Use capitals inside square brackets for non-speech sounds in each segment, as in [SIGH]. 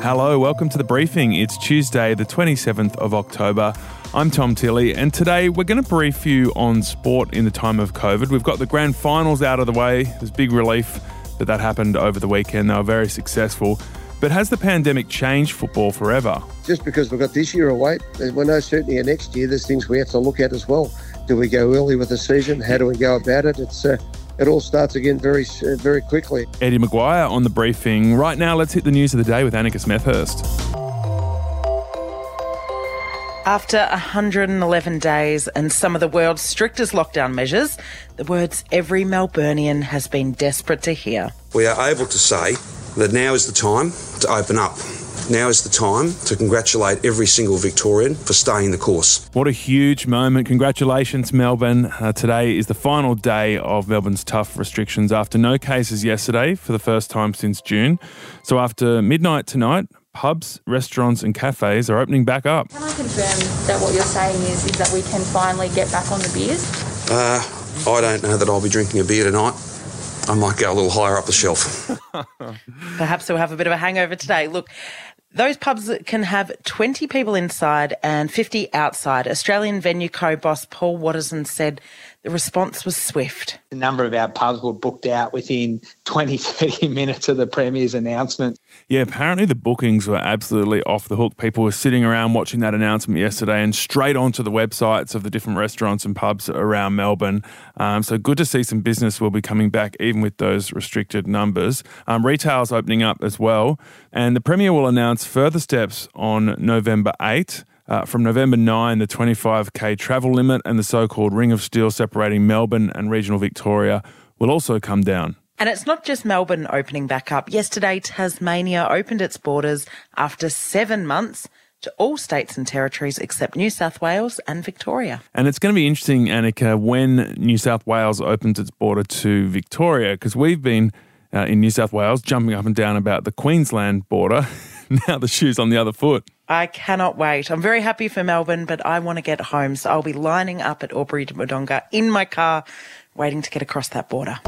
Hello, welcome to the briefing. It's Tuesday, the 27th of October. I'm Tom Tilley, and today we're going to brief you on sport in the time of COVID. We've got the grand finals out of the way. There's big relief that that happened over the weekend. They were very successful. But has the pandemic changed football forever? Just because we've got this year away, we're no next year. There's things we have to look at as well. Do we go early with the season? How do we go about it? It's uh, it all starts again very uh, very quickly. Eddie McGuire on the briefing. Right now, let's hit the news of the day with Annika Smethurst. After 111 days and some of the world's strictest lockdown measures, the words every Melburnian has been desperate to hear. We are able to say that now is the time to open up. Now is the time to congratulate every single Victorian for staying the course. What a huge moment. Congratulations, Melbourne. Uh, today is the final day of Melbourne's tough restrictions after no cases yesterday for the first time since June. So, after midnight tonight, pubs, restaurants, and cafes are opening back up. Can I confirm that what you're saying is, is that we can finally get back on the beers? Uh, I don't know that I'll be drinking a beer tonight. I might go a little higher up the shelf. [LAUGHS] Perhaps we'll have a bit of a hangover today. Look, those pubs can have 20 people inside and 50 outside. Australian venue co boss Paul Waterson said the response was swift. A number of our pubs were booked out within 20, 30 minutes of the Premier's announcement. Yeah, apparently the bookings were absolutely off the hook. People were sitting around watching that announcement yesterday and straight onto the websites of the different restaurants and pubs around Melbourne. Um, so good to see some business will be coming back even with those restricted numbers. Um, retail's opening up as well. And the Premier will announce further steps on November 8. Uh, from November 9, the 25k travel limit and the so called ring of steel separating Melbourne and regional Victoria will also come down. And it's not just Melbourne opening back up. Yesterday, Tasmania opened its borders after seven months to all states and territories except New South Wales and Victoria. And it's going to be interesting, Annika, when New South Wales opens its border to Victoria, because we've been uh, in New South Wales jumping up and down about the Queensland border. [LAUGHS] [LAUGHS] now the shoe's on the other foot. I cannot wait. I'm very happy for Melbourne, but I want to get home. So I'll be lining up at Albury Wodonga in my car, waiting to get across that border.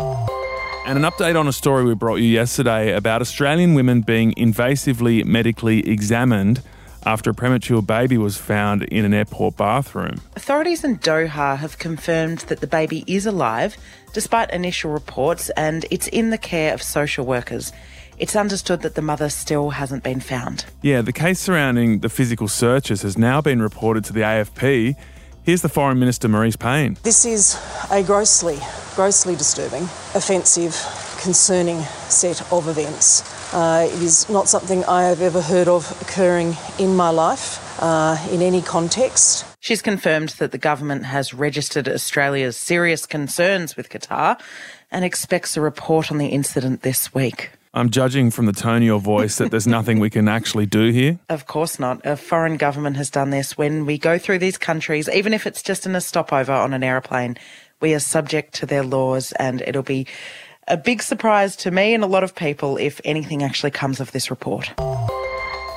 And an update on a story we brought you yesterday about Australian women being invasively medically examined after a premature baby was found in an airport bathroom. Authorities in Doha have confirmed that the baby is alive, despite initial reports, and it's in the care of social workers. It's understood that the mother still hasn't been found. Yeah, the case surrounding the physical searches has now been reported to the AFP. Here's the Foreign Minister, Marise Payne. This is a grossly, grossly disturbing, offensive, concerning set of events. Uh, it is not something I have ever heard of occurring in my life uh, in any context. She's confirmed that the government has registered Australia's serious concerns with Qatar and expects a report on the incident this week. I'm judging from the tone of your voice that there's nothing we can actually do here. [LAUGHS] Of course not. A foreign government has done this. When we go through these countries, even if it's just in a stopover on an aeroplane, we are subject to their laws, and it'll be a big surprise to me and a lot of people if anything actually comes of this report.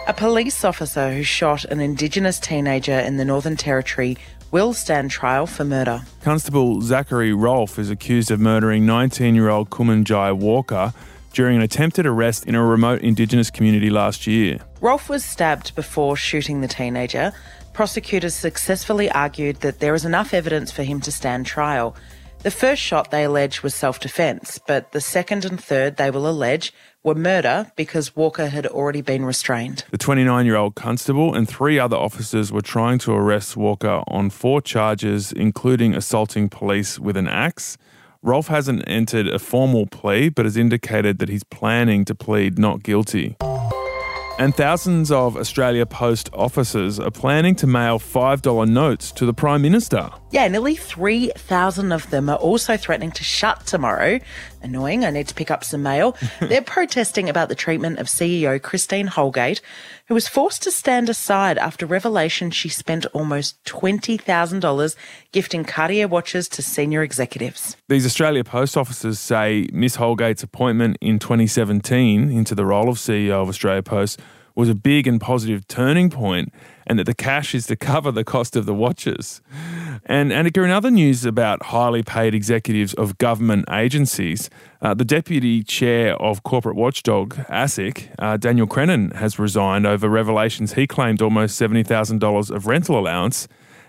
A police officer who shot an Indigenous teenager in the Northern Territory will stand trial for murder. Constable Zachary Rolfe is accused of murdering 19 year old Kumanjai Walker during an attempted arrest in a remote Indigenous community last year. Rolfe was stabbed before shooting the teenager. Prosecutors successfully argued that there is enough evidence for him to stand trial. The first shot they allege was self defence, but the second and third they will allege were murder because Walker had already been restrained. The 29 year old constable and three other officers were trying to arrest Walker on four charges, including assaulting police with an axe. Rolfe hasn't entered a formal plea, but has indicated that he's planning to plead not guilty. And thousands of Australia Post officers are planning to mail $5 notes to the Prime Minister. Yeah, nearly 3,000 of them are also threatening to shut tomorrow. Annoying, I need to pick up some mail. [LAUGHS] They're protesting about the treatment of CEO Christine Holgate, who was forced to stand aside after revelation she spent almost $20,000 gifting Cartier watches to senior executives. These Australia Post officers say Miss Holgate's appointment in 2017 into the role of CEO of Australia Post was a big and positive turning point and that the cash is to cover the cost of the watches. And Annika, in other news about highly paid executives of government agencies, uh, the deputy chair of corporate watchdog ASIC, uh, Daniel Crennan, has resigned over revelations he claimed almost $70,000 of rental allowance.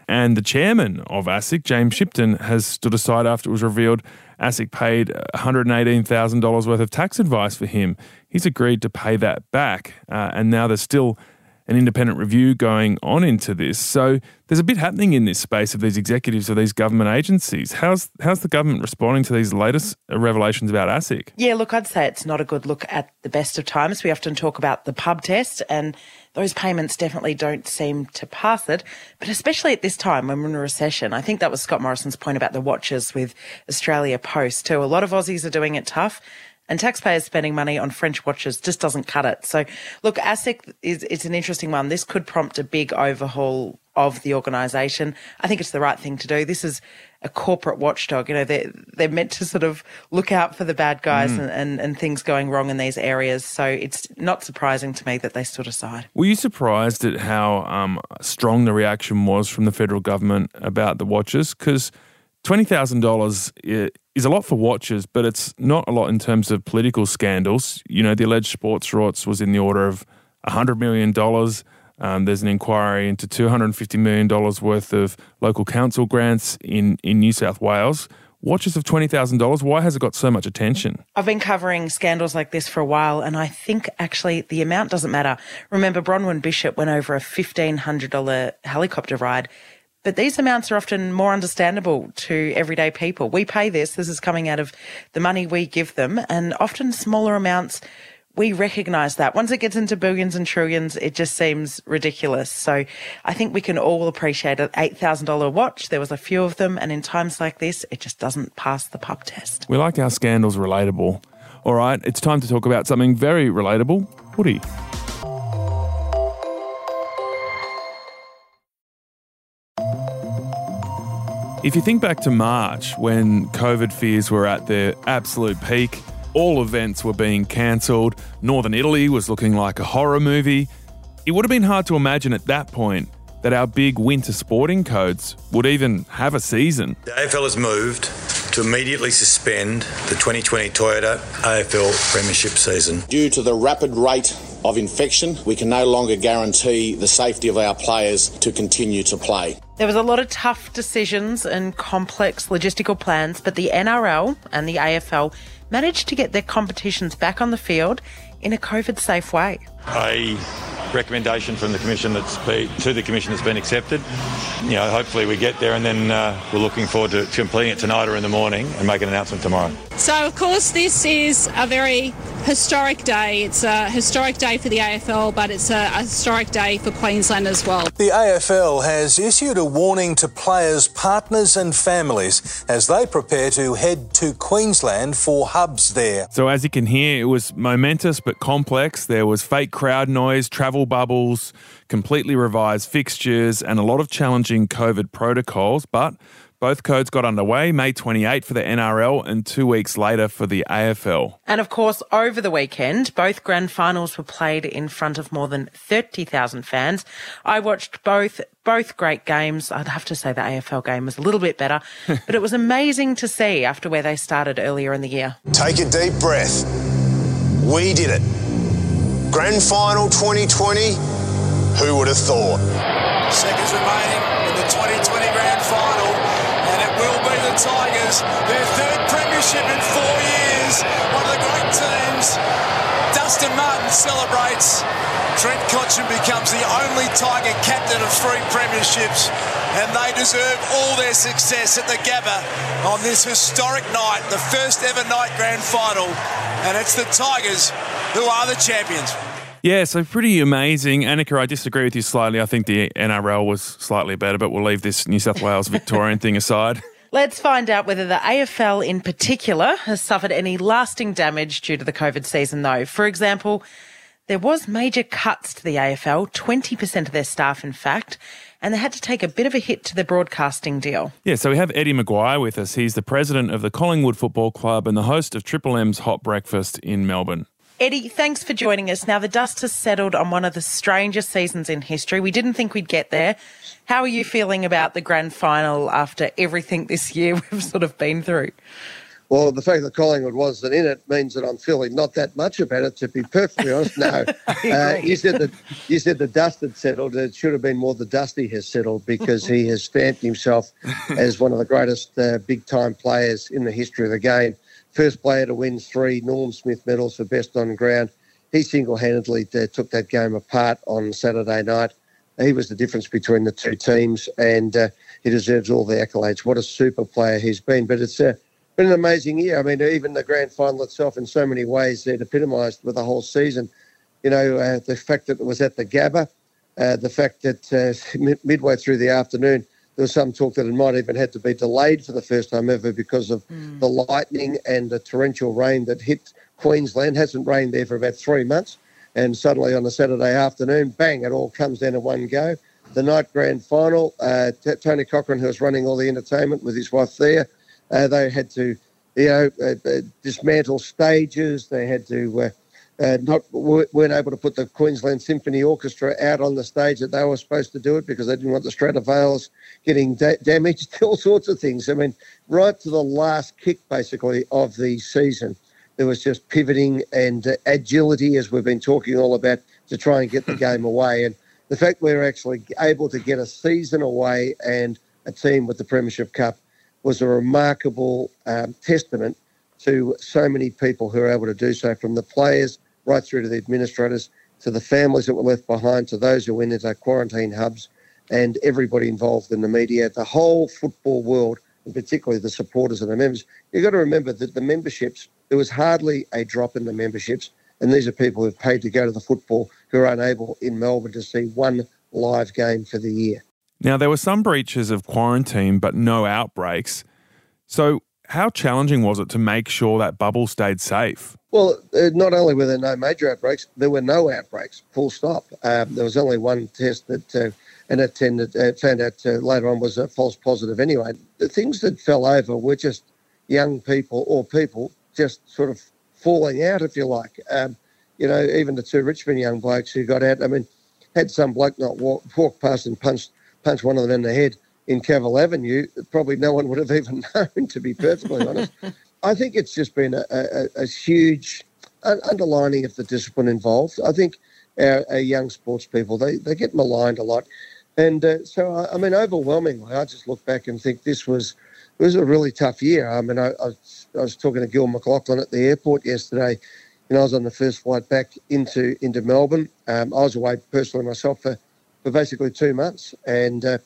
And the chairman of ASIC, James Shipton, has stood aside after it was revealed ASIC paid $118,000 worth of tax advice for him. He's agreed to pay that back. Uh, and now there's still an independent review going on into this. So there's a bit happening in this space of these executives of these government agencies. How's how's the government responding to these latest revelations about ASIC? Yeah, look, I'd say it's not a good look at the best of times. We often talk about the pub test and those payments definitely don't seem to pass it, but especially at this time when we're in a recession. I think that was Scott Morrison's point about the watches with Australia Post too. A lot of Aussies are doing it tough and taxpayers spending money on French watches just doesn't cut it. So, look, ASIC is it's an interesting one. This could prompt a big overhaul of the organisation. I think it's the right thing to do. This is a corporate watchdog. You know, they're, they're meant to sort of look out for the bad guys mm. and, and, and, things going wrong in these areas. So it's not surprising to me that they stood aside. Were you surprised at how um, strong the reaction was from the federal government about the watches? Because $20,000 is a lot for watches, but it's not a lot in terms of political scandals. You know, the alleged sports rorts was in the order of $100 million. Um, there's an inquiry into $250 million worth of local council grants in, in New South Wales. Watches of $20,000, why has it got so much attention? I've been covering scandals like this for a while, and I think actually the amount doesn't matter. Remember, Bronwyn Bishop went over a $1,500 helicopter ride but these amounts are often more understandable to everyday people. We pay this, this is coming out of the money we give them, and often smaller amounts. We recognize that. Once it gets into billions and trillions, it just seems ridiculous. So I think we can all appreciate an $8,000 watch. There was a few of them. And in times like this, it just doesn't pass the pub test. We like our scandals relatable. All right, it's time to talk about something very relatable footy. If you think back to March when COVID fears were at their absolute peak, all events were being cancelled, Northern Italy was looking like a horror movie, it would have been hard to imagine at that point that our big winter sporting codes would even have a season. The AFL has moved to immediately suspend the 2020 Toyota AFL Premiership season. Due to the rapid rate of infection, we can no longer guarantee the safety of our players to continue to play. There was a lot of tough decisions and complex logistical plans, but the NRL and the AFL managed to get their competitions back on the field in a COVID safe way. A recommendation from the commission that's been, to the commission that's been accepted. You know, hopefully we get there, and then uh, we're looking forward to completing it tonight or in the morning and make an announcement tomorrow. So, of course, this is a very historic day. It's a historic day for the AFL, but it's a, a, historic day for Queensland as well. The AFL has issued a warning to players, partners, and families as they prepare to head to Queensland for hubs there. So, as you can hear, it was momentous but complex. There was fake crowd noise, travel bubbles, completely revised fixtures, and a lot of challenging COVID protocols, but both codes got underway May 28 for the NRL and two weeks later for the AFL. And of course, over the weekend, both grand finals were played in front of more than 30,000 fans. I watched both both great games. I'd have to say the AFL game was a little bit better, [LAUGHS] but it was amazing to see after where they started earlier in the year. Take a deep breath. We did it. Grand final 2020. Who would have thought? Seconds remaining in the 2020 Their third premiership in four years. One of the great teams. Dustin Martin celebrates. Trent Cotchin becomes the only Tiger captain of three premierships, and they deserve all their success at the Gabba on this historic night, the first ever night grand final. And it's the Tigers who are the champions. Yeah, so pretty amazing. Annika, I disagree with you slightly. I think the NRL was slightly better, but we'll leave this New South Wales Victorian thing aside. [LAUGHS] Let's find out whether the AFL in particular has suffered any lasting damage due to the COVID season, though. For example, there was major cuts to the AFL, 20% of their staff, in fact, and they had to take a bit of a hit to the broadcasting deal. Yeah, so we have Eddie McGuire with us. He's the president of the Collingwood Football Club and the host of Triple M's Hot Breakfast in Melbourne. Eddie, thanks for joining us. Now, the dust has settled on one of the strangest seasons in history. We didn't think we'd get there. How are you feeling about the grand final after everything this year [LAUGHS] we've sort of been through? Well, the fact that Collingwood wasn't in it means that I'm feeling not that much about it. To be perfectly honest, no. [LAUGHS] Uh, you said that you said the dust had settled. It should have been more the dusty has settled because he has stamped himself as one of the greatest uh, big time players in the history of the game. First player to win three Norm Smith medals for best on ground. He single handedly uh, took that game apart on Saturday night. He was the difference between the two teams, and uh, he deserves all the accolades. What a super player he's been. But it's uh, been an amazing year. I mean, even the grand final itself, in so many ways, it epitomised with the whole season. You know, uh, the fact that it was at the Gabba, uh, the fact that uh, [LAUGHS] midway through the afternoon, there was some talk that it might even had to be delayed for the first time ever because of mm. the lightning and the torrential rain that hit Queensland. Hasn't rained there for about three months. And suddenly on a Saturday afternoon, bang, it all comes down in one go. The night grand final, uh, T- Tony Cochrane, who was running all the entertainment with his wife there, uh, they had to, you know, uh, uh dismantle stages. They had to uh, not weren't able to put the Queensland Symphony Orchestra out on the stage that they were supposed to do it because they didn't want the Stradivarius getting da- damaged. [LAUGHS] All sorts of things. I mean, right to the last kick, basically, of the season, there was just pivoting and uh, agility, as we've been talking all about, to try and get the [CLEARS THROAT] game away. And the fact we we're actually able to get a season away and a team with the Premiership Cup was a remarkable um, testament to so many people who are able to do so, from the players right through to the administrators, to the families that were left behind, to those who went into quarantine hubs, and everybody involved in the media, the whole football world, and particularly the supporters and the members. You've got to remember that the memberships, there was hardly a drop in the memberships, and these are people who've paid to go to the football who are unable in Melbourne to see one live game for the year. Now, there were some breaches of quarantine, but no outbreaks. So, how challenging was it to make sure that bubble stayed safe? Well, uh, not only were there no major outbreaks, there were no outbreaks, full stop. Um, there was only one test that, uh, and it tended, uh, found out uh, later on was a false positive anyway. The things that fell over were just young people or people just sort of falling out, if you like. Um, you know, even the two Richmond young blokes who got out, I mean, had some bloke not walk, walk past and punched punch one of them in the head in Cavill Avenue, probably no one would have even [LAUGHS] known, to be perfectly honest. [LAUGHS] I think it's just been a, a, a huge underlining of the discipline involved. I think our, our, young sports people, they, they get maligned a lot. And uh, so, I, I, mean, overwhelmingly, I just look back and think this was it was a really tough year. I mean, I, I, was, I was talking to Gil McLachlan at the airport yesterday. and I was on the first flight back into into Melbourne. Um, I was away personally myself for for basically two months. And, uh,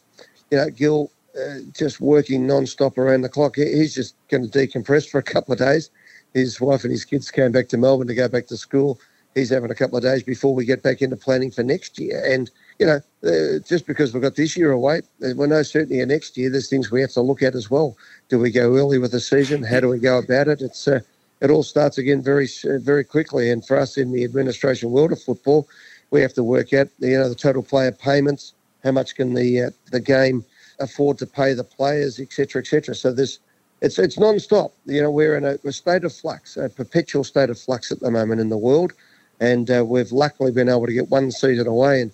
you know, Gil uh, just working non-stop around the clock. He's just going to decompress for a couple of days. His wife and his kids came back to Melbourne to go back to school. He's having a couple of days before we get back into planning for next year. And, you know, uh, just because we've got this year away, uh, we're no certainty of next year. There's things we have to look at as well. Do we go early with the season? How do we go about it? It's uh, it all starts again very uh, very quickly. And for us in the administration world of football, we have to work out you know the total player payments, how much can the uh, the game afford to pay the players, etc., etc. So there's it's it's non-stop. You know, we're in a, a, state of flux, a perpetual state of flux at the moment in the world, and uh, we've luckily been able to get one season away. And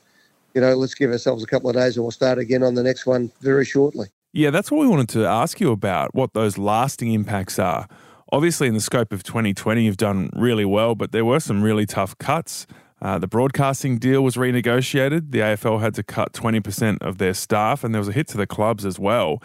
you know, let's give ourselves a couple of days, and we'll start again on the next one very shortly. Yeah, that's what we wanted to ask you about. What those lasting impacts are. Obviously, in the scope of 2020, you've done really well, but there were some really tough cuts. Uh, the broadcasting deal was renegotiated. The AFL had to cut 20% of their staff, and there was a hit to the clubs as well.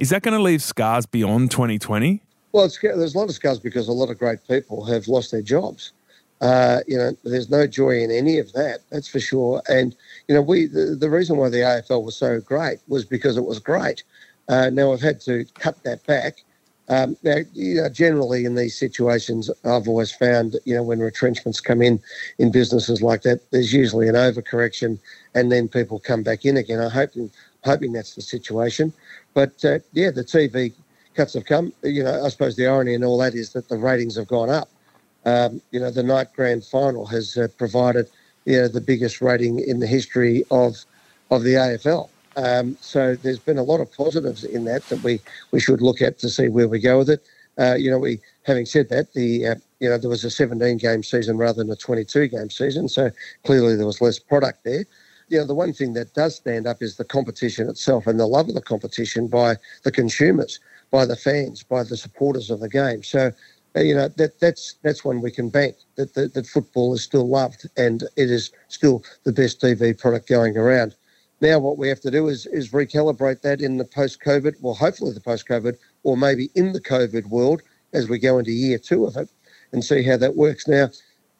Is that going to leave scars beyond 2020? Well, there's a lot of scars because a lot of great people have lost their jobs. Uh, you know, there's no joy in any of that, that's for sure. And, you know, we the, the reason why the AFL was so great was because it was great. Uh, now I've had to cut that back um, now, you know, generally in these situations, I've always found, you know, when retrenchments come in in businesses like that, there's usually an overcorrection, and then people come back in again. I hope, hoping that's the situation. But uh, yeah, the TV cuts have come. You know, I suppose the irony in all that is that the ratings have gone up. Um, you know, the night grand final has uh, provided, you know, the biggest rating in the history of of the AFL. Um, so there's been a lot of positives in that that we, we should look at to see where we go with it. Uh, you know, we having said that, the uh, you know there was a 17 game season rather than a 22 game season, so clearly there was less product there. You know, the one thing that does stand up is the competition itself and the love of the competition by the consumers, by the fans, by the supporters of the game. So, uh, you know, that that's that's one we can bank that, that that football is still loved and it is still the best TV product going around. Now, what we have to do is is recalibrate that in the post-COVID, well, hopefully the post-COVID, or maybe in the COVID world as we go into year two of it, and see how that works. Now,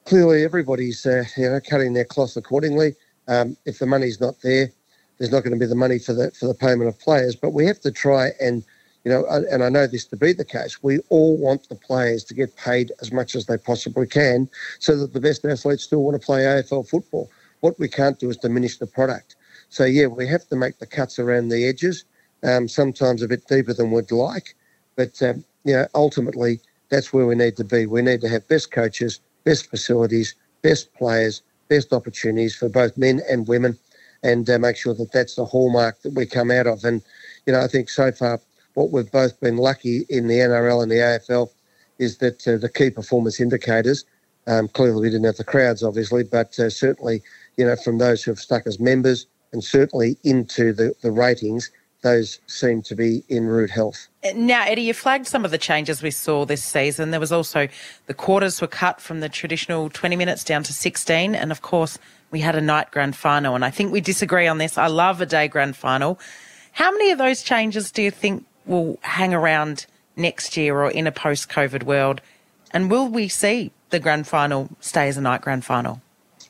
clearly everybody's uh, you know cutting their cloth accordingly. Um, if the money's not there, there's not going to be the money for the for the payment of players. But we have to try and you know, and I know this to be the case. We all want the players to get paid as much as they possibly can, so that the best athletes still want to play AFL football. What we can't do is diminish the product. So yeah, we have to make the cuts around the edges, um, sometimes a bit deeper than we'd like, but um, you know, ultimately that's where we need to be. We need to have best coaches, best facilities, best players, best opportunities for both men and women, and uh, make sure that that's the hallmark that we come out of. And you know, I think so far what we've both been lucky in the NRL and the AFL is that uh, the key performance indicators. Um, clearly, we didn't have the crowds, obviously, but uh, certainly, you know, from those who have stuck as members and certainly into the, the ratings, those seem to be in rude health. Now, Eddie, you flagged some of the changes we saw this season. There was also the quarters were cut from the traditional 20 minutes down to 16. And of course, we had a night grand final. And I think we disagree on this. I love a day grand final. How many of those changes do you think will hang around next year or in a post COVID world? And will we see the grand final stay as a night grand final?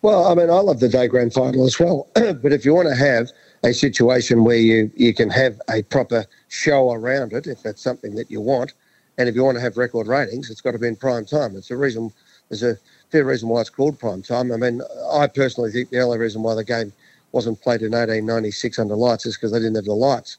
Well, I mean, I love the day grand final as well. [CLEARS THROAT] but if you want to have a situation where you, you can have a proper show around it, if that's something that you want, and if you want to have record ratings, it's got to be in prime time. It's a reason. There's a fair reason why it's called prime time. I mean, I personally think the only reason why the game wasn't played in 1896 under lights is because they didn't have the lights.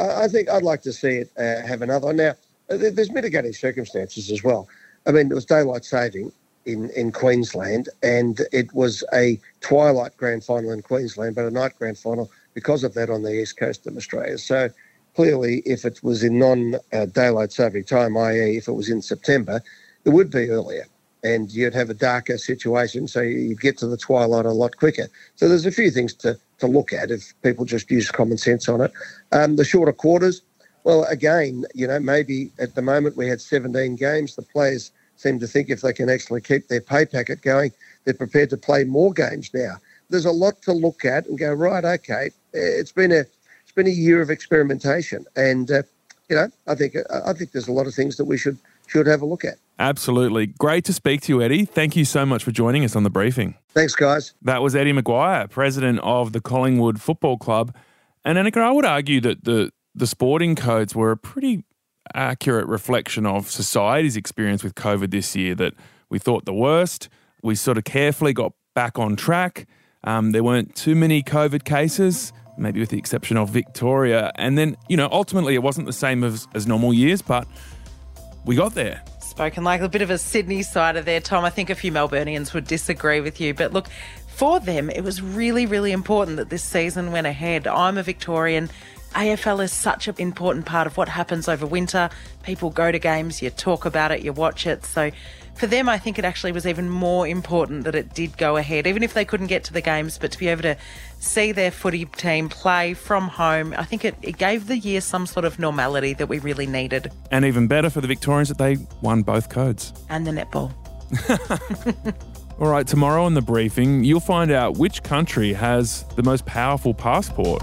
I think I'd like to see it uh, have another. Now, there's mitigating circumstances as well. I mean, it was daylight saving in, in Queensland, and it was a twilight grand final in Queensland, but a night grand final because of that on the east coast of Australia. So clearly, if it was in non uh, daylight saving time, i.e., if it was in September, it would be earlier and you'd have a darker situation, so you'd get to the twilight a lot quicker. So there's a few things to, to look at if people just use common sense on it. Um, the shorter quarters, well, again, you know, maybe at the moment we had 17 games. The players seem to think if they can actually keep their pay packet going, they're prepared to play more games now. There's a lot to look at and go right. Okay, it's been a it's been a year of experimentation, and uh, you know, I think I think there's a lot of things that we should should have a look at. Absolutely. Great to speak to you, Eddie. Thank you so much for joining us on the briefing. Thanks, guys. That was Eddie McGuire, president of the Collingwood Football Club. And Annika, I would argue that the, the sporting codes were a pretty accurate reflection of society's experience with COVID this year, that we thought the worst. We sort of carefully got back on track. Um, there weren't too many COVID cases, maybe with the exception of Victoria. And then, you know, ultimately it wasn't the same as, as normal years, but we got there. Spoken like a bit of a Sydney sider there, Tom. I think a few Melburnians would disagree with you. But look, for them, it was really, really important that this season went ahead. I'm a Victorian. AFL is such an important part of what happens over winter. People go to games, you talk about it, you watch it. So for them, I think it actually was even more important that it did go ahead, even if they couldn't get to the games, but to be able to see their footy team play from home, I think it, it gave the year some sort of normality that we really needed. And even better for the Victorians that they won both codes. And the netball. [LAUGHS] All right, tomorrow in the briefing, you'll find out which country has the most powerful passport.